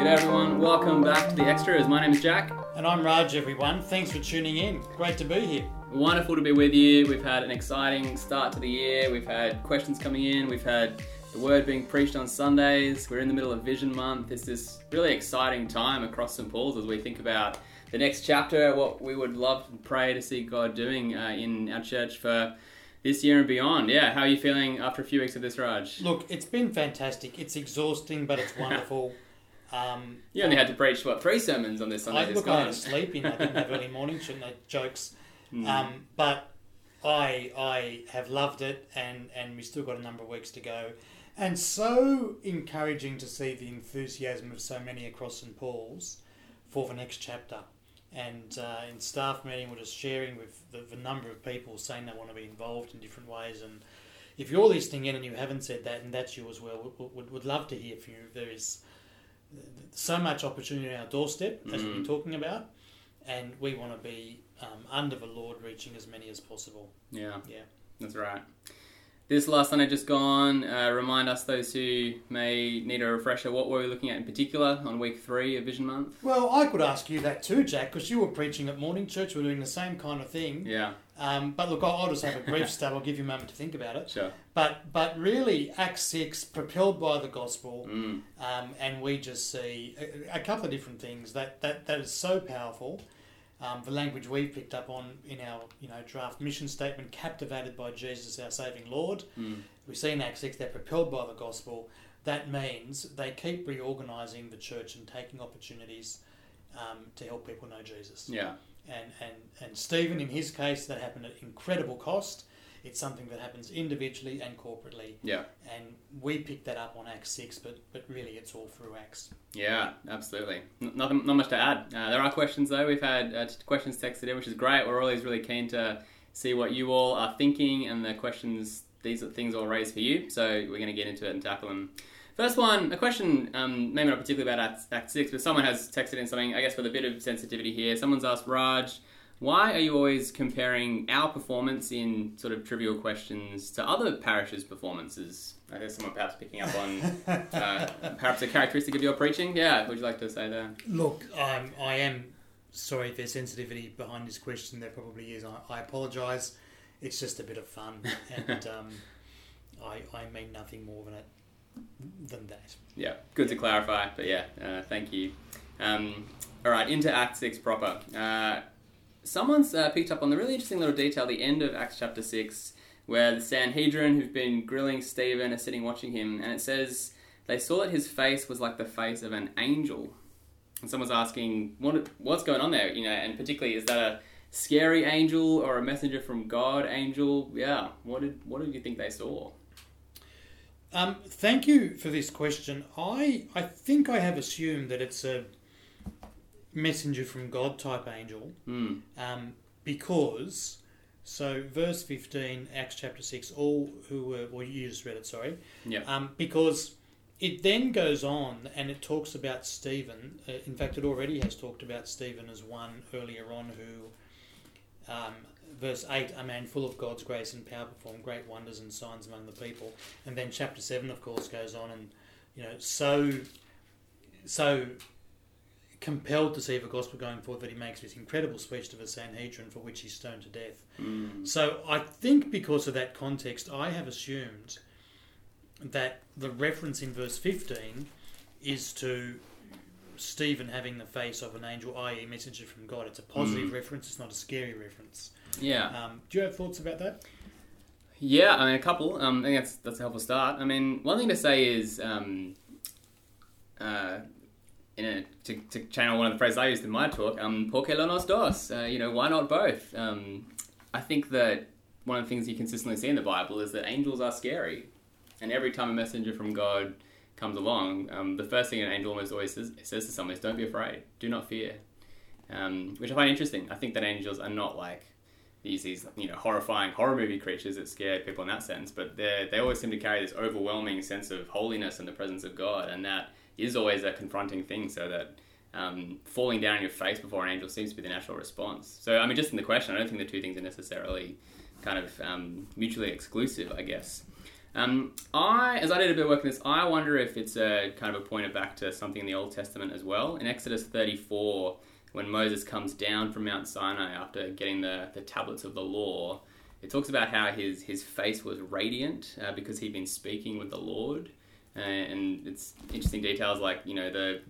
G'day everyone, welcome back to the Extras. My name is Jack. And I'm Raj, everyone. Thanks for tuning in. Great to be here. Wonderful to be with you. We've had an exciting start to the year. We've had questions coming in. We've had the word being preached on Sundays. We're in the middle of Vision Month. It's this really exciting time across St. Paul's as we think about the next chapter, what we would love to pray to see God doing uh, in our church for this year and beyond. Yeah, how are you feeling after a few weeks of this, Raj? Look, it's been fantastic. It's exhausting, but it's wonderful. Um, you only had to preach what three sermons on this Sunday. I, look, I had to sleep in. I didn't have early morning no jokes, mm. um, but I I have loved it, and and we still got a number of weeks to go, and so encouraging to see the enthusiasm of so many across St Paul's for the next chapter. And uh, in staff meeting, we're just sharing with the, the number of people saying they want to be involved in different ways. And if you're listening in and you haven't said that, and that's you as well, we would, would love to hear from you. There is so much opportunity on our doorstep, as mm. we've been talking about, and we want to be um, under the Lord, reaching as many as possible. Yeah, yeah, that's right. This last Sunday just gone, uh, remind us those who may need a refresher. What were we looking at in particular on week three of Vision Month? Well, I could ask you that too, Jack, because you were preaching at morning church. We're doing the same kind of thing. Yeah. Um, but look, I'll just have a brief stab. I'll give you a moment to think about it. Sure. But but really, Acts six, propelled by the gospel, mm. um, and we just see a, a, couple of different things that that, that is so powerful. Um, the language we've picked up on in our you know draft mission statement, captivated by Jesus, our saving Lord. Mm. We see in Acts 6 they're propelled by the gospel. That means they keep reorganising the church and taking opportunities um, to help people know Jesus. Yeah. And, and, and Stephen, in his case, that happened at incredible cost. It's something that happens individually and corporately. Yeah. And we picked that up on Acts 6, but, but really it's all through Acts. Yeah, absolutely. Nothing, not much to add. Uh, there are questions, though. We've had uh, questions texted in, which is great. We're always really keen to see what you all are thinking and the questions, these are things all raised for you. So we're going to get into it and tackle them. First one, a question, um, maybe not particularly about Act, Act 6, but someone has texted in something, I guess, with a bit of sensitivity here. Someone's asked Raj, why are you always comparing our performance in sort of trivial questions to other parishes' performances? I guess someone perhaps picking up on uh, perhaps a characteristic of your preaching. Yeah, would you like to say that? Look, um, I am sorry if there's sensitivity behind this question. There probably is. I, I apologise. It's just a bit of fun, and um, I, I mean nothing more than it than that. Yeah, good to clarify. But yeah, uh, thank you. Um, all right, into Act Six proper. Uh, someone's uh, picked up on the really interesting little detail the end of Acts chapter 6, where the Sanhedrin, who've been grilling Stephen, are sitting watching him, and it says they saw that his face was like the face of an angel. And someone's asking, what, what's going on there? You know, and particularly, is that a scary angel or a messenger from God angel? Yeah, what did, what did you think they saw? Um, thank you for this question. I, I think I have assumed that it's a messenger from God type angel. Mm. Um, because, so verse 15, Acts chapter 6, all who were, well, you just read it, sorry. Yeah. Um, because it then goes on and it talks about Stephen. Uh, in fact, it already has talked about Stephen as one earlier on who, um, verse 8, a man full of God's grace and power performed great wonders and signs among the people. And then chapter 7, of course, goes on and, you know, so, so compelled to see the gospel going forward that he makes this incredible speech to the Sanhedrin for which he's stoned to death. Mm. So I think because of that context, I have assumed that the reference in verse 15 is to Stephen having the face of an angel, i.e., messenger from God. It's a positive mm. reference, it's not a scary reference. Yeah. Um, do you have thoughts about that? Yeah, I mean, a couple. Um, I think that's, that's a helpful start. I mean, one thing to say is um, uh, to, to channel one of the phrases I used in my talk, um, ¿por qué los dos? Uh, you know, why not both? Um, I think that one of the things you consistently see in the Bible is that angels are scary. And every time a messenger from God comes along, um, the first thing an angel almost always says, says, to someone is, don't be afraid, do not fear. Um, which I find interesting. I think that angels are not like these, these you know, horrifying horror movie creatures that scare people in that sense, but they always seem to carry this overwhelming sense of holiness and the presence of God, and that is always a confronting thing, so that um, falling down on your face before an angel seems to be the natural response. So, I mean, just in the question, I don't think the two things are necessarily kind of um, mutually exclusive, I guess. Um, I, as I did a bit of work on this, I wonder if it's a kind of a pointer back to something in the Old Testament as well. In Exodus 34, when Moses comes down from Mount Sinai after getting the, the tablets of the law, it talks about how his, his face was radiant uh, because he'd been speaking with the Lord. Uh, and it's interesting details like, you know, the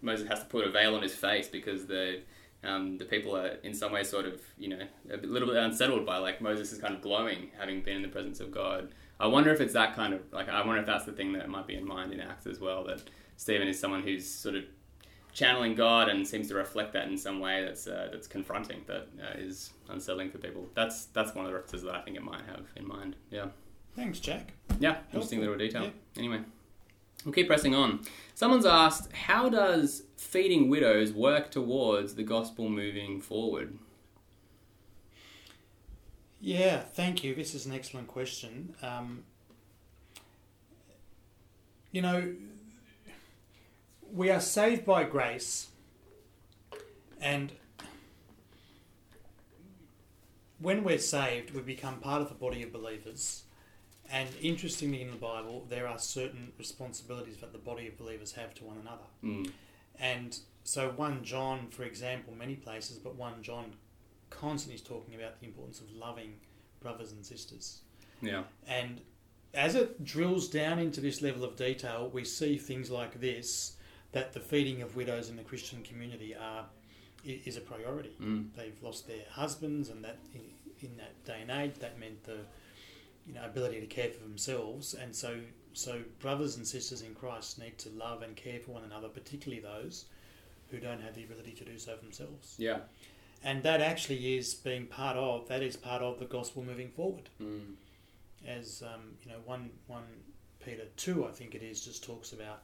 Moses has to put a veil on his face because the um, the people are in some way sort of, you know, a little bit unsettled by like Moses is kind of glowing having been in the presence of God. I wonder if it's that kind of like I wonder if that's the thing that might be in mind in Acts as well. That Stephen is someone who's sort of channeling God and seems to reflect that in some way that's uh, that's confronting, that uh, is unsettling for people. That's that's one of the references that I think it might have in mind. Yeah. Thanks, Jack. Yeah, interesting little detail. Yeah. Anyway, we'll keep pressing on. Someone's asked, how does feeding widows work towards the gospel moving forward? Yeah, thank you. This is an excellent question. Um, you know, we are saved by grace, and when we're saved, we become part of the body of believers. And interestingly, in the Bible, there are certain responsibilities that the body of believers have to one another. Mm. And so, 1 John, for example, many places, but 1 John constantly is talking about the importance of loving brothers and sisters. Yeah. And as it drills down into this level of detail, we see things like this that the feeding of widows in the Christian community are is a priority. Mm. They've lost their husbands, and that in, in, that day and age, that meant the you know ability to care for themselves. And so, so brothers and sisters in Christ need to love and care for one another, particularly those who don't have the ability to do so themselves. Yeah. And that actually is being part of that is part of the gospel moving forward. Mm. As um, you know, one one Peter two, I think it is, just talks about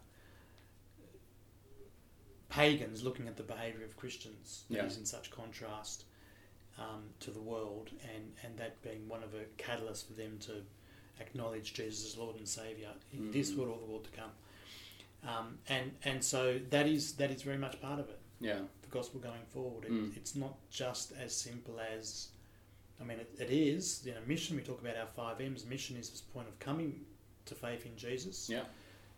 pagans looking at the behaviour of Christians that Yeah. is in such contrast um, to the world, and, and that being one of the catalysts for them to acknowledge Jesus as Lord and Saviour in this Mhm. world or the world to come. Um, and and so that is that is very much part of it, Yeah. the gospel going forward. It, Mm. It's not just as simple as, I mean, it, it is. You know, mission. We talk about our five M's. Mission is this point of coming to faith in Jesus. Yeah.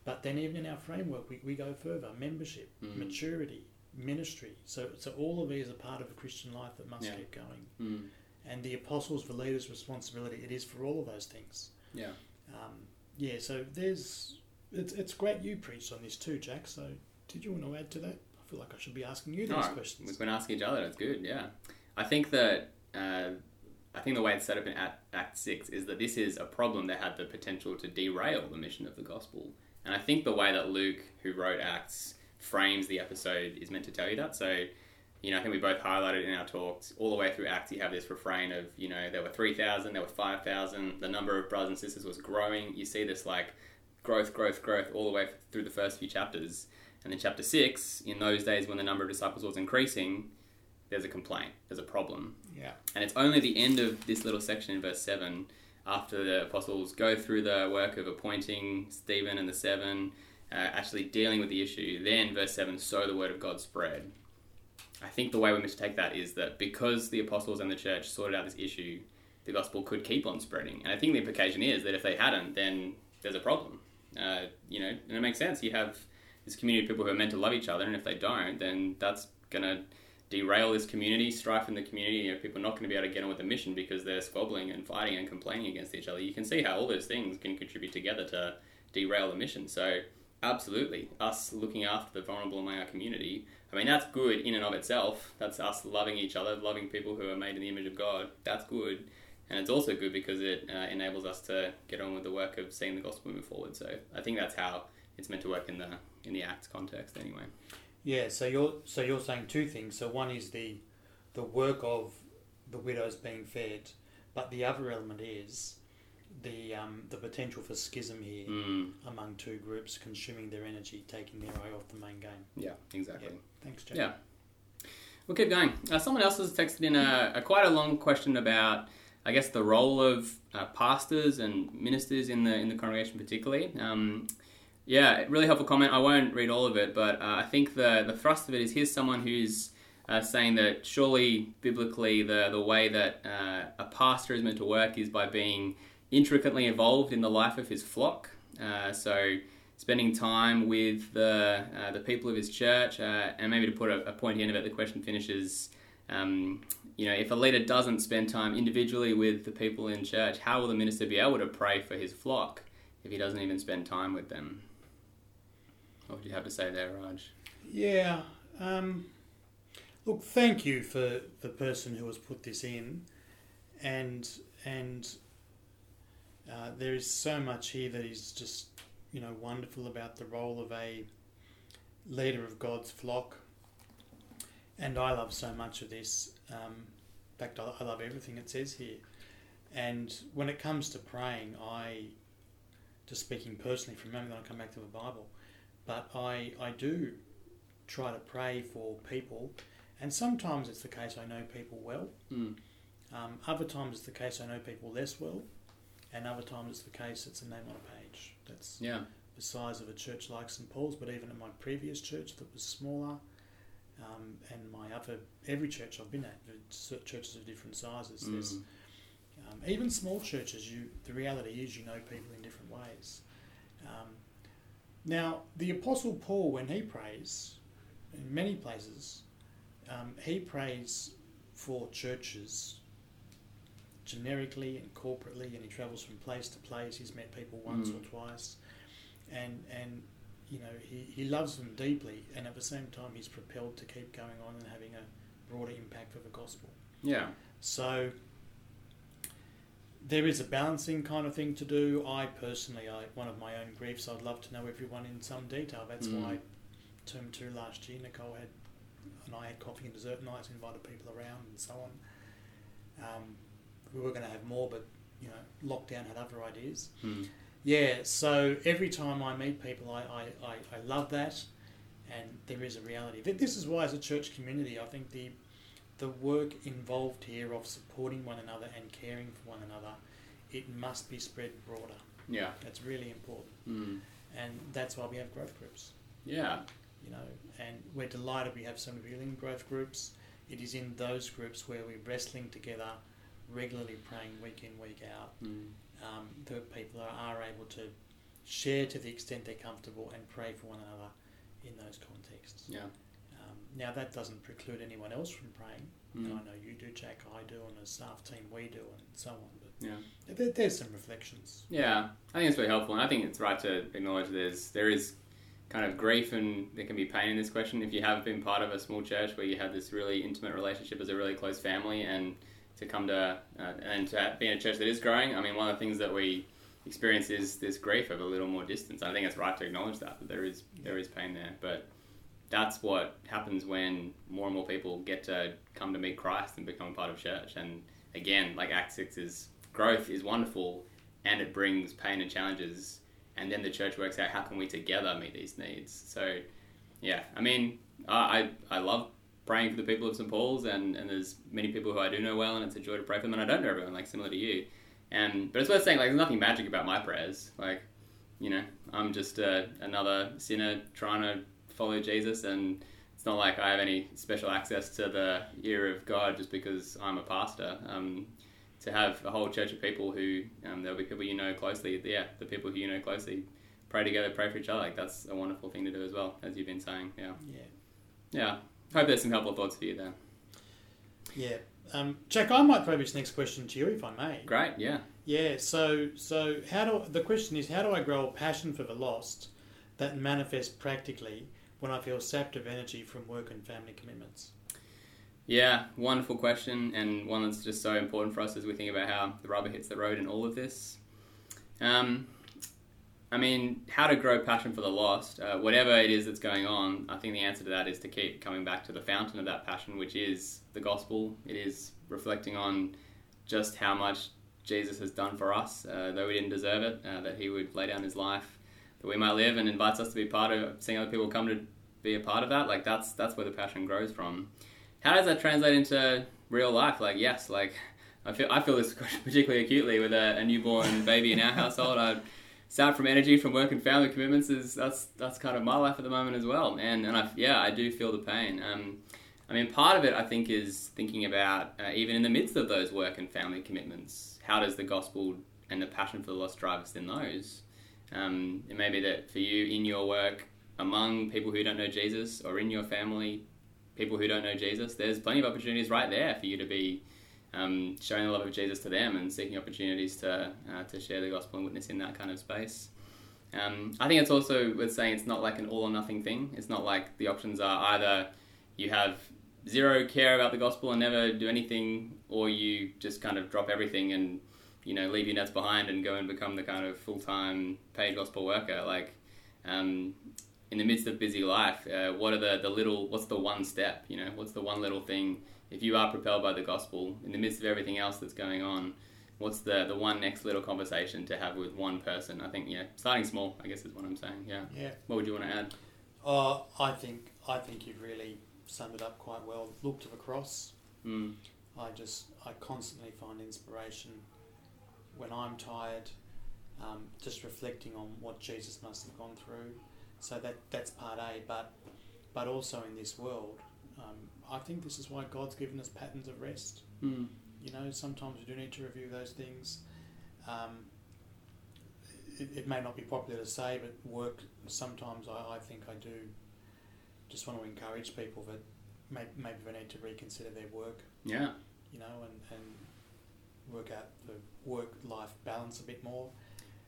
But then even in our framework, we, we go further: membership, Mm. maturity, ministry. So so all of these are part of a Christian life that must Yeah. keep going. Mm. And the apostles, the leaders' responsibility, it is for all of those things. Yeah. Um, yeah. So there's it's it's great you preached on this too, Jack. So did you want to add to that? I feel like I should be asking you these No, questions. We've been asking each other. That's good. Yeah. I think that uh, I think the way it's set up in Act, Act Six is that this is a problem that had the potential to derail the mission of the gospel. And I think the way that Luke, who wrote Acts, frames the episode is meant to tell you that. So, you know, I think we both highlighted in our talks all the way through Acts. You have this refrain of, you know, there were three thousand, there were five thousand. The number of brothers and sisters was growing. You see this like growth, growth, growth all the way through the first few chapters. And then chapter six, in those days when the number of disciples was increasing, there's a complaint, there's a problem. yeah. And it's only the end of this little section in verse 7, after the apostles go through the work of appointing Stephen and the seven, uh, actually dealing with the issue, then verse 7, so the word of God spread. I think the way we're meant to take that is that because the apostles and the church sorted out this issue, the gospel could keep on spreading. And I think the implication is that if they hadn't, then there's a problem. Uh, you know, and it makes sense. You have this community of people who are meant to love each other, and if they don't, then that's going to derail this community, strife in the community. You know, people are not going to be able to get on with the mission because they're squabbling and fighting and complaining against each other. You can see how all those things can contribute together to derail the mission. So, absolutely, us looking after the vulnerable among our community. I mean, that's good in and of itself. That's us loving each other, loving people who are made in the image of God. That's good. And it's also good because it uh, enables us to get on with the work of seeing the gospel move forward. So I think that's how it's meant to work in the in the Acts context, anyway. Yeah, so you're so you're saying two things. So one is the the work of the widows being fed, but the other element is the um, the potential for schism here Mm, among two groups, consuming their energy, taking their eye off the main game. yeah, exactly. Thanks, Jack. Yeah. We'll keep going. Uh, someone else has texted in a, a quite a long question about, I guess, the role of uh, pastors and ministers in the in the congregation, particularly. Um, yeah, really helpful comment. I won't read all of it, but uh, I think the the thrust of it is here's someone who's uh, saying that surely biblically the the way that uh, a pastor is meant to work is by being intricately involved in the life of his flock. Uh, so spending time with the uh, the people of his church, uh, and maybe to put a, a point in about the question finishes. Um, you know, if a leader doesn't spend time individually with the people in church, how will the minister be able to pray for his flock if he doesn't even spend time with them? What would you have to say there, Raj? Yeah. Um, look, thank you for the person who has put this in, and and uh, there is so much here that is just you know wonderful about the role of a leader of God's flock, and I love so much of this. Um, in fact, I, I love everything it says here. And when it comes to praying, I, just speaking personally for a moment, then I'll come back to the Bible, but I, I do try to pray for people, and sometimes it's the case I know people well. Mm. Um, other times it's the case I know people less well, and other times it's the case it's a name on a page. That's Yeah. the size of a church like St Paul's, but even in my previous church that was smaller, um, and my other every church I've been at, churches of different sizes. There's Mm. um, even small churches. You the reality is you know people in different ways. Um, now the Apostle Paul, when he prays, in many places, um, he prays for churches generically and corporately, and he travels from place to place. He's met people once Mm. or twice, and and you know he, he loves them deeply, and at the same time he's propelled to keep going on and having a broader impact for the gospel. Yeah. So there is a balancing kind of thing to do. I personally, I one of my own griefs, I'd love to know everyone in some detail. That's Mm. why term two last year, Nicole had and I had coffee and dessert nights, invited people around and so on. Um, we were going to have more, but you know, lockdown had other ideas. Mm. Yeah, so every time I meet people, I, I, I, I love that, and there is a reality. This is why, as a church community, I think the the work involved here of supporting one another and caring for one another, it must be spread broader. Yeah. That's really important, Mm. and that's why we have growth groups. Yeah. You know, and we're delighted we have some healing growth groups. It is in those groups where we're wrestling together, regularly praying week in week out Mm. um, that people are, are able to share to the extent they're comfortable and pray for one another in those contexts. Yeah. Um, now, that doesn't preclude anyone else from praying. And I Mm. know you do, Jack, I do, and the staff team we do, and so on. Yeah. But there, there's some reflections. Yeah, I think it's really helpful, and I think it's right to acknowledge there's there is kind of grief and there can be pain in this question. If you have been part of a small church where you have this really intimate relationship as a really close family, and to come to uh, and to be in a church that is growing, I mean, one of the things that we experience is this grief of a little more distance. I think it's right to acknowledge that, that there is there is pain there, but that's what happens when more and more people get to come to meet Christ and become part of church. And again, like Act Six is growth is wonderful, and it brings pain and challenges. And then the church works out how can we together meet these needs. So, yeah, I mean, I, I love praying for the people of St Paul's, and, and there's many people who I do know well, and it's a joy to pray for them. And I don't know everyone, like similar to you. And but it's worth saying, like, there's nothing magic about my prayers. Like, you know, I'm just uh, another sinner trying to follow Jesus, and it's not like I have any special access to the ear of God just because I'm a pastor. Um, to have a whole church of people who um, there'll be people you know closely, yeah, the people who you know closely pray together, pray for each other. Like that's a wonderful thing to do as well, as you've been saying. Yeah, Yeah. yeah. Hope there's some helpful thoughts for you there. Yeah. Um, Jack, I might throw this next question to you, if I may. Great, yeah. Yeah. So, so how do the question is how do I grow a passion for the lost that manifests practically when I feel sapped of energy from work and family commitments? Yeah, wonderful question, and one that's just so important for us as we think about how the rubber hits the road in all of this. Um, I mean, how to grow passion for the lost, uh, whatever it is that's going on, I think the answer to that is to keep coming back to the fountain of that passion, which is the gospel. It is reflecting on just how much Jesus has done for us, uh, though we didn't deserve it, uh, that he would lay down his life that we might live and invites us to be part of seeing other people come to be a part of that. Like, that's, that's where the passion grows from how does that translate into real life? Like, yes, like I feel I feel this particularly acutely with a, a newborn baby in our household. I sat from energy from work and family commitments is that's that's kind of my life at the moment as well. And and I yeah I do feel the pain. Um, I mean, part of it I think is thinking about uh, even in the midst of those work and family commitments, how does the gospel and the passion for the lost drive us in those. Um, it may be that for you in your work among people who don't know Jesus or in your family, people who don't know Jesus, there's plenty of opportunities right there for you to be um, showing the love of Jesus to them and seeking opportunities to, uh, to share the gospel and witness in that kind of space. Um, I think it's also worth saying it's not like an all or nothing thing. It's not like the options are either you have zero care about the gospel and never do anything, or you just kind of drop everything and you know leave your nets behind and go and become the kind of full time paid gospel worker. Like um, in the midst of busy life, uh, what are the the little? What's the one step? You know, what's the one little thing? If you are propelled by the gospel in the midst of everything else that's going on, what's the the one next little conversation to have with one person? I think yeah, starting small, I guess is what I'm saying. Yeah. Yeah. What would you want to add? Uh, I think I think you've really summed it up quite well. Look to the cross. Mm. I just I constantly find inspiration when I'm tired, um, just reflecting on what Jesus must have gone through. So that that's part A, but but also in this world, um, I think this is why God's given us patterns of rest. Mm. You know, sometimes we do need to review those things. Um, it, it may not be popular to say, but work, sometimes I, I think I do just want to encourage people that may, maybe they need to reconsider their work, Yeah. you know, and, and work out the work life balance a bit more.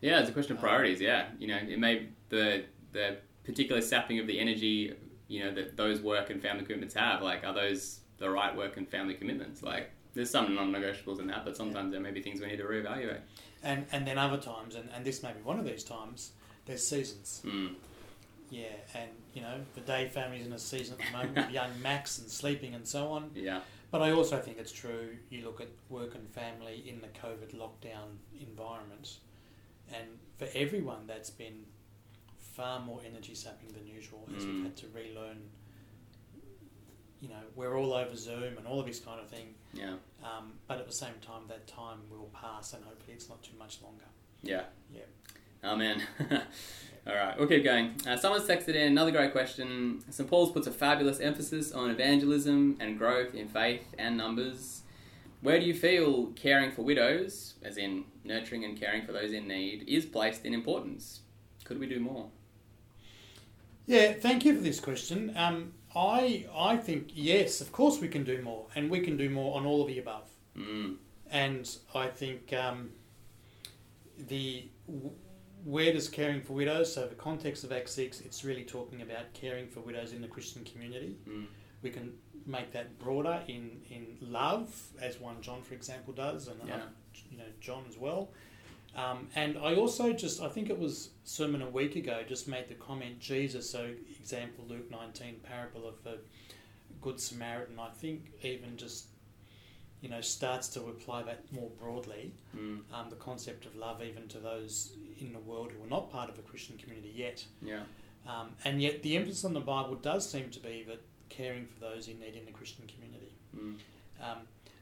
Yeah, it's a question of Um, priorities. Yeah, you know, it may the the particular sapping of the energy, you know, that those work and family commitments have. Like, are those the right work and family commitments? Like, there's some non-negotiables in that, but sometimes there may be things we need to reevaluate. And, and then other times, and, and this may be one of these times, there's seasons. Mm. Yeah, and you know, the day family's in a season at the moment with young Max and sleeping and so on. Yeah. But I also think it's true. You look at work and family in the COVID lockdown environment, and for everyone, that's been far more energy sapping than usual as we've Mm. had to relearn. You know, we're all over Zoom and all of this kind of thing. Yeah. Um, but at the same time, that time will pass, and hopefully, it's not too much longer. Yeah. Yeah. Oh man. All right, we'll keep going. Uh, someone's texted in another great question. St. Paul's puts a fabulous emphasis on evangelism and growth in faith and numbers. Where do you feel caring for widows, as in nurturing and caring for those in need, is placed in importance? Could we do more? Yeah, thank you for this question. Um, I I think yes, of course we can do more, and we can do more on all of the above. Mm, And I think um, the where does caring for widows? So the context of Act Six, it's really talking about caring for widows in the Christian community. mm, We can make that broader in in love, as one John, for example, does, and Yeah. other, you know John as well. Um, and I also just, I think it was sermon a week ago, just made the comment Jesus. So example Luke nineteen parable of the good Samaritan. I think even just you know starts to apply that more broadly. mm, Um, the concept of love even to those in the world who are not part of the Christian community yet. yeah. Um, and yet the emphasis on the Bible does seem to be that caring for those in need in the Christian community. Mm, Um,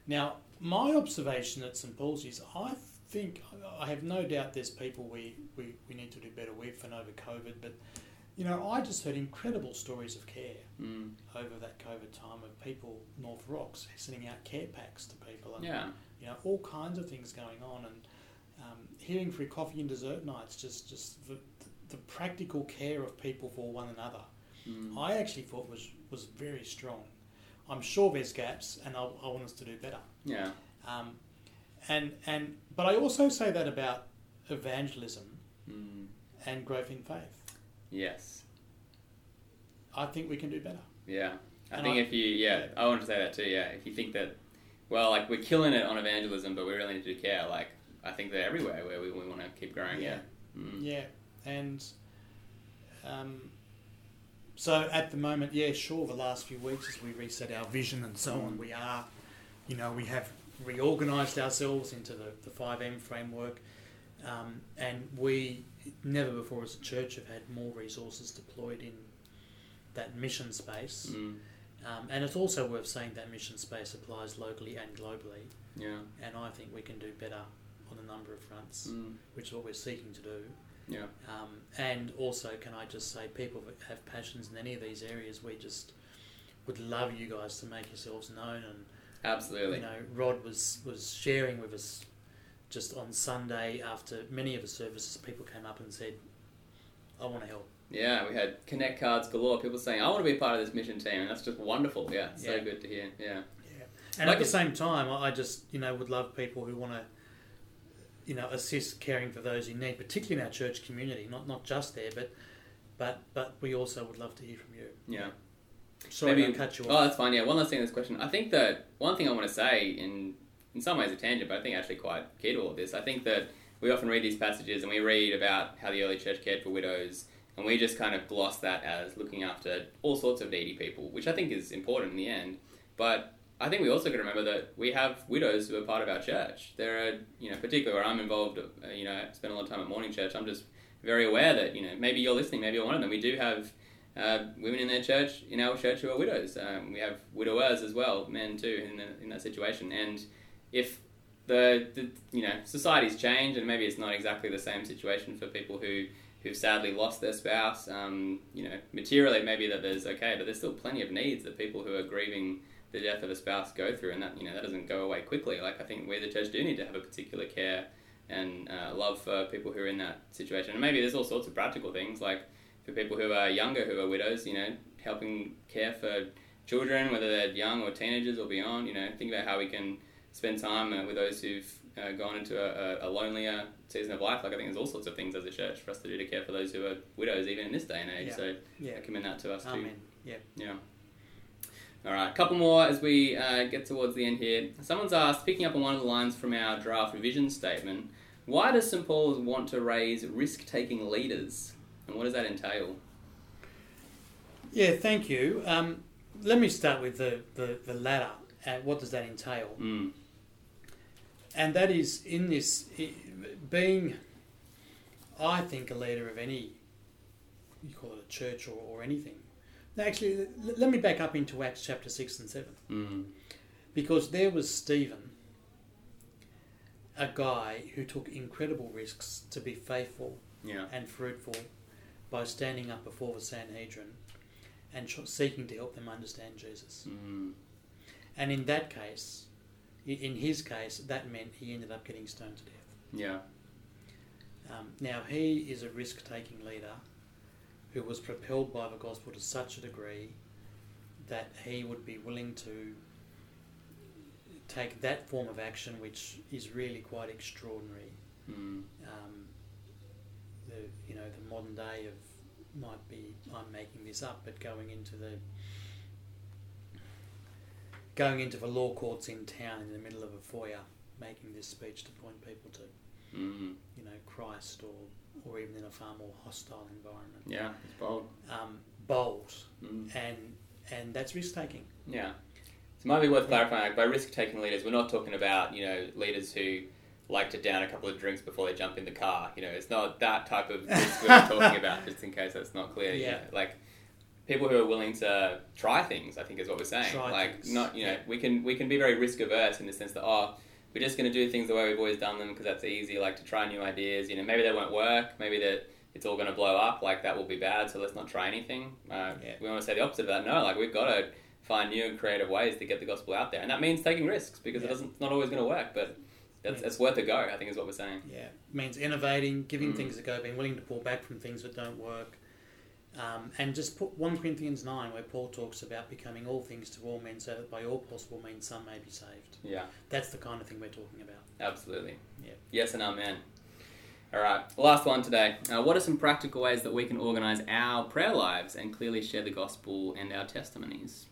now, my observation at St Paul's is I think, I have no doubt there's people we, we, we need to do better with and over COVID, but, you know, I just heard incredible stories of care mm, over that COVID time of people, North Rocks, sending out care packs to people and, yeah. you know, all kinds of things going on and um, hearing free coffee and dessert nights, just, just the, the practical care of people for one another. Mm, I actually thought was was very strong. I'm sure there's gaps, and I, I want us to do better. yeah. Um, and and but I also say that about evangelism Mm, and growth in faith. yes. I think we can do better. Yeah. I And think I- if you, yeah, I want to say that too, yeah. If you think that, well, like we're killing it on evangelism, but we really need to care, like, I think they're everywhere where we, we want to keep growing, yeah. Mm. Yeah, and um, so at the moment, yeah, sure. The last few weeks, as we reset our vision and so on, Mm. we are, you know, we have reorganised ourselves into the the five M framework, um, and we never before as a church have had more resources deployed in that mission space. Mm. Um, and it's also worth saying that mission space applies locally and globally, Yeah. and I think we can do better on a number of fronts, Mm. which is what we're seeking to do. Yeah. Um, and also, can I just say, people that have passions in any of these areas, we just would love you guys to make yourselves known. And Absolutely. you know, Rod was was sharing with us just on Sunday after many of the services, people came up and said, "I want to help." Yeah, we had connect cards galore. People saying, "I want to be a part of this mission team," and that's just wonderful. Yeah, so Yeah. good to hear. Yeah, Yeah. And Like at the same time, I I just you know would love people who want to, you know, assist caring for those in need, particularly in our church community. Not not just there, but but but we also would love to hear from you. yeah. Sorry, Maybe- I cut you off. Oh, that's fine. Yeah, one last thing in this question. I think that one thing I want to say, in in some ways a tangent, but I think actually quite key to all of this. I think that we often read these passages and we read about how the early church cared for widows, and we just kind of gloss that as looking after all sorts of needy people, which I think is important in the end. But I think we also got to remember that we have widows who are part of our church. There are, you know, particularly where I'm involved, uh, you know, I spend a lot of time at morning church. I'm just very aware that, you know, maybe you're listening, maybe you're one of them. We do have uh, women in their church, in our church, who are widows. Um, we have widowers as well, men too, in, the, in that situation. And if the, the you know society's changed, and maybe it's not exactly the same situation for people who who've sadly lost their spouse. Um, you know, materially maybe that there's okay, but there's still plenty of needs that people who are grieving the death of a spouse go through, and that you know that doesn't go away quickly. Like I think we the church do need to have a particular care and uh, love for people who are in that situation. And maybe there's all sorts of practical things like for people who are younger who are widows, you know, helping care for children, whether they're young or teenagers or beyond. You know, think about how we can spend time uh, with those who've uh, gone into a, a, lonelier season of life. Like I think there's all sorts of things as a church for us to do to care for those who are widows, even in this day and age. Yeah. So Yeah. I commend that to us too. Amen. Yeah. Yeah. All right, a couple more as we uh, get towards the end here. Someone's asked, picking up on one of the lines from our draft revision statement, why does St. Paul's want to raise risk taking leaders? And what does that entail? Yeah. Thank you. Um, let me start with the the, the latter. Uh, what does that entail? Mm. and that is in this being i think a leader of any you call it a church or, or anything actually l- let me back up into acts chapter 6 and 7 Mm. because there was stephen a guy who took incredible risks to be faithful Yeah. and fruitful by standing up before the sanhedrin and seeking to help them understand jesus Mm. and in that case in his case that meant he ended up getting stoned to death Yeah. Um, now, he is a risk taking leader who was propelled by the gospel to such a degree that he would be willing to take that form of action, which is really quite extraordinary. Mm. Um, the modern day of might be I'm making this up, but going into the going into the law courts in town in the middle of a foyer, making this speech to point people to Mm. you know, Christ or, or even in a far more hostile environment. Yeah, it's bold. Um, bold Mm. and and that's risk taking. Yeah. So it might be worth clarifying, like, by risk taking leaders, we're not talking about, you know, leaders who like to down a couple of drinks before they jump in the car. You know, it's not that type of risk we're talking about, just in case that's not clear. you Yeah. know. Like, people who are willing to try things, I think is what we're saying. Try like, things. not, you know, Yeah. we can we can be very risk averse in the sense that, oh, we're just going to do things the way we've always done them because that's easy, like to try new ideas. You know, maybe they won't work, maybe that it's all going to blow up, like that will be bad, so let's not try anything. Uh, Yeah. We want to say the opposite of that. No, like we've got to find new and creative ways to get the gospel out there, and that means taking risks because it doesn't, it's not always going to work, but it's worth a go. I think is what we're saying. Yeah, it means innovating, giving Mm. things a go, being willing to pull back from things that don't work, um, and just put one Corinthians nine where Paul talks about becoming all things to all men, so that by all possible means some may be saved. Yeah, That's the kind of thing we're talking about. absolutely. Yeah. Yes and amen. All right, last one today. Uh, what are some practical ways that we can organize our prayer lives and clearly share the gospel and our testimonies?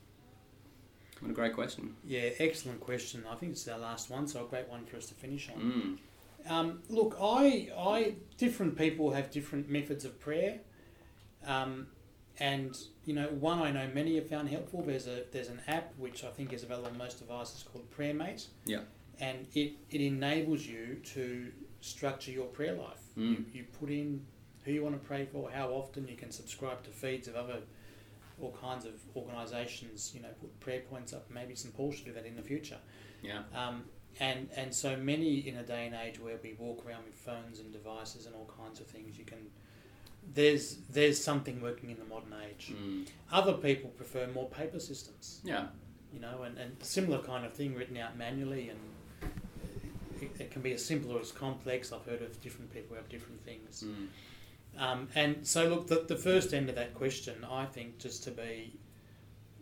What a great question. Yeah, excellent question. I think it's our last one, so a great one for us to finish on. Mm. Um, look, I, I, different people have different methods of prayer, um, and you know, one I know many have found helpful. There's a there's an app which I think is available on most devices called PrayerMate. Yeah. And it, it enables you to structure your prayer life. Mm. You, you put in who you want to pray for, how often. You can subscribe to feeds of other all kinds of organisations. You know, put prayer points up. Maybe St Paul should do that in the future. Yeah. Um, and and so many in a day and age where we walk around with phones and devices and all kinds of things, you can. There's there's something working in the modern age. Mm. Other people prefer more paper systems, Yeah. you know, and, and similar kind of thing written out manually and uh, it can be as simple or as complex. I've heard of different people who have different things. Mm. Um, and so, look, the, the first end of that question, I think, just to be,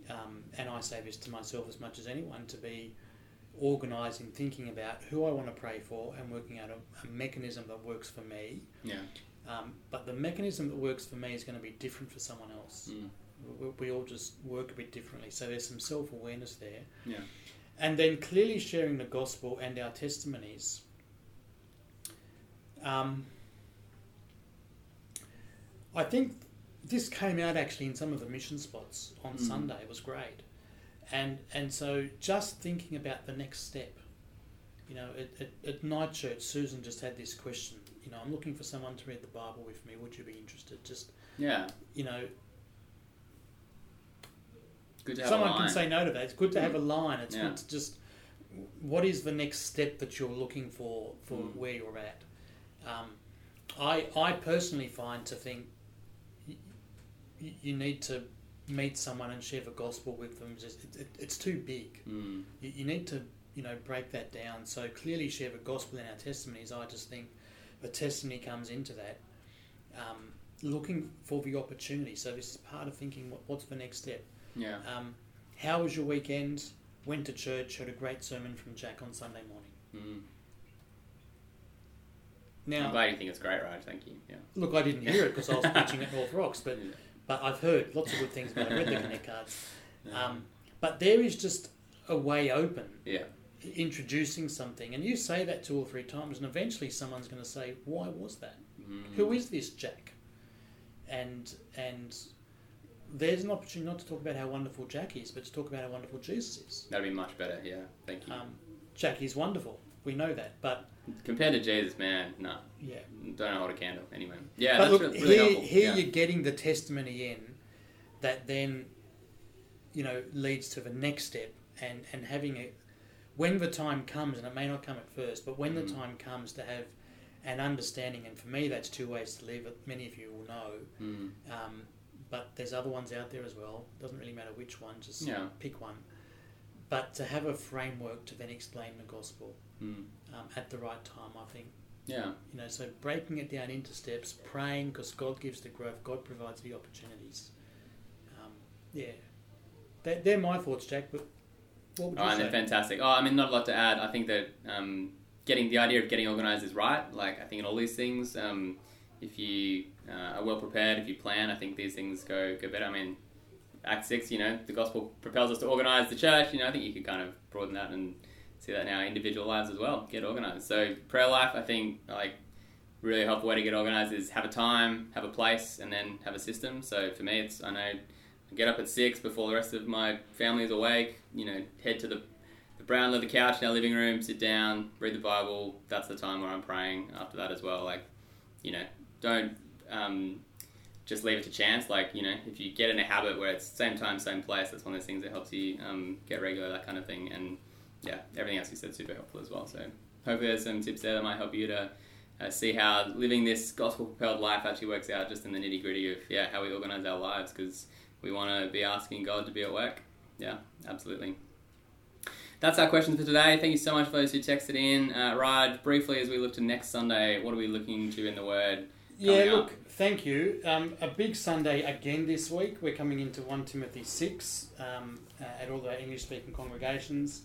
um, and I say this to myself as much as anyone, to be organising, thinking about who I want to pray for and working out a, a mechanism that works for me. Yeah. Um, but the mechanism that works for me is going to be different for someone else. Mm. We, we all just work a bit differently. So there's some self awareness there. Yeah. And then clearly sharing the gospel and our testimonies. Um, I think this came out actually in some of the mission spots on Mm. Sunday. It was great, and and so just thinking about the next step. You know, at, at, at night church, Susan just had this question. You know, I'm looking for someone to read the Bible with me. Would you be interested? Just Yeah. you know, Good to have someone a line. can say no to that. It's good to have a line. It's Yeah. good to just what is the next step that you're looking for for Mm. where you're at. Um, I I personally find to think you need to meet someone and share the gospel with them. Just it, it, it's too big. Mm. You, you need to you know break that down. So clearly share the gospel in our testimonies. I just think the testimony comes into that. Um, looking for the opportunity. So this is part of thinking what, what's the next step. Yeah. Um, how was your weekend? Went to church, heard a great sermon from Jack on Sunday morning. Mm. I'm Now, glad you think it's great, Raj. Thank you. Yeah. look, I didn't hear it because I was preaching at North Rocks, but Yeah. But I've heard lots of good things about it. Read the connect cards. Um, but there is just a way open, yeah. introducing something, and you say that two or three times, and eventually someone's going to say, "Why was that? Mm. Who is this Jack?" And and there's an opportunity not to talk about how wonderful Jack is, but to talk about how wonderful Jesus is. That'd be much better. Yeah. Thank you. Um, Jack is wonderful. We know that, but Compared to Jesus, man, no, yeah. don't hold a candle. Anyway. Yeah. but that's look, re- really here, helpful. here yeah. you're getting the testimony in that then, you know, leads to the next step and, and having it when the time comes, and it may not come at first, but when the Mm. time comes to have an understanding, and for me, that's two ways to live. Many of you will know, Mm. um, but there's other ones out there as well. Doesn't really matter which one, just Yeah. pick one. But to have a framework to then explain the gospel Mm. um, at the right time, I think Yeah. you know, so breaking it down into steps, praying because God gives the growth, God provides the opportunities. Um, yeah, they're, they're my thoughts, Jack. But what would you Oh, say? they're fantastic. Oh, I mean, not a lot to add. I think that um, getting the idea of getting organized is right. Like, I think in all these things, um, if you uh, are well prepared, if you plan, I think these things go go better. I mean, Act six, you know, the gospel propels us to organize the church. You know, I think you could kind of broaden that and see that in our individual lives as well. Get organized. So prayer life, I think, like really helpful way to get organized is have a time, have a place, and then have a system. So for me, it's I know I get up at six before the rest of my family is awake. You know, head to the the brown leather couch in our living room, sit down, read the Bible. That's the time where I'm praying. After that as well, like you know, don't um, just leave it to chance. Like you know, if you get in a habit where it's same time, same place, that's one of those things that helps you um, get regular, that kind of thing. And yeah, everything else you said super helpful as well. So hopefully there's some tips there that might help you to uh, see how living this gospel propelled life actually works out just in the nitty gritty of yeah how we organize our lives because we want to be asking God to be at work. Yeah, absolutely. That's our question for today. Thank you so much for those who texted in. Uh, Raj, briefly as we look to next Sunday, what are we looking to in the Word? yeah, look, up? thank you. Um, a big Sunday again this week. We're coming into 1 Timothy 6 um, uh, at all the English speaking congregations.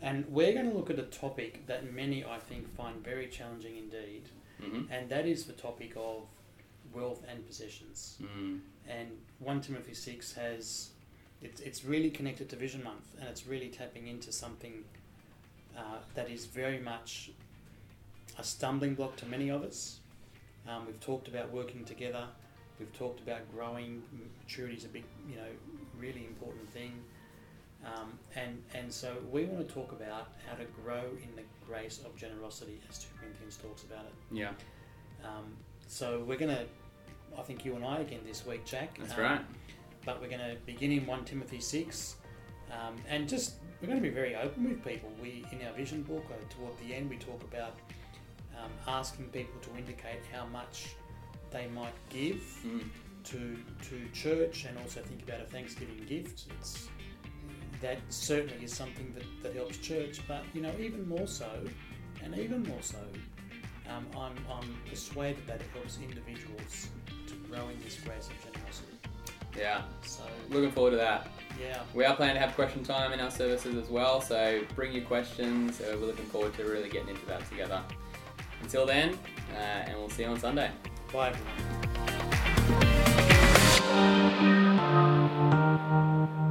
And we're going to look at a topic that many, I think, find very challenging indeed. hmm And that is the topic of wealth and possessions. Mm. and 1 Timothy 6 has it's, it's really connected to Vision Month and it's really tapping into something uh, that is very much a stumbling block to many of us. Um, we've talked about working together, we've talked about growing, maturity is a big, you know, really important thing. Um, and, and so we want to talk about how to grow in the grace of generosity as 2 Corinthians talks about it. Yeah, Um, so we're going to, I think you and I again this week, Jack. that's um, right. But we're going to begin in 1 Timothy 6 um, and just, we're going to be very open with people. We, in our vision book, uh, toward the end, we talk about um, asking people to indicate how much they might give Mm. to, to church and also think about a Thanksgiving gift. It's, that certainly is something that, that helps church, but you know, even more so, and even more so, um, I'm, I'm persuaded that it helps individuals to grow in this grace of generosity. Yeah, So, looking forward to that. yeah, We are planning to have question time in our services as well, so bring your questions. Uh, we're looking forward to really getting into that together. Until then, uh, and we'll see you on Sunday. bye everyone.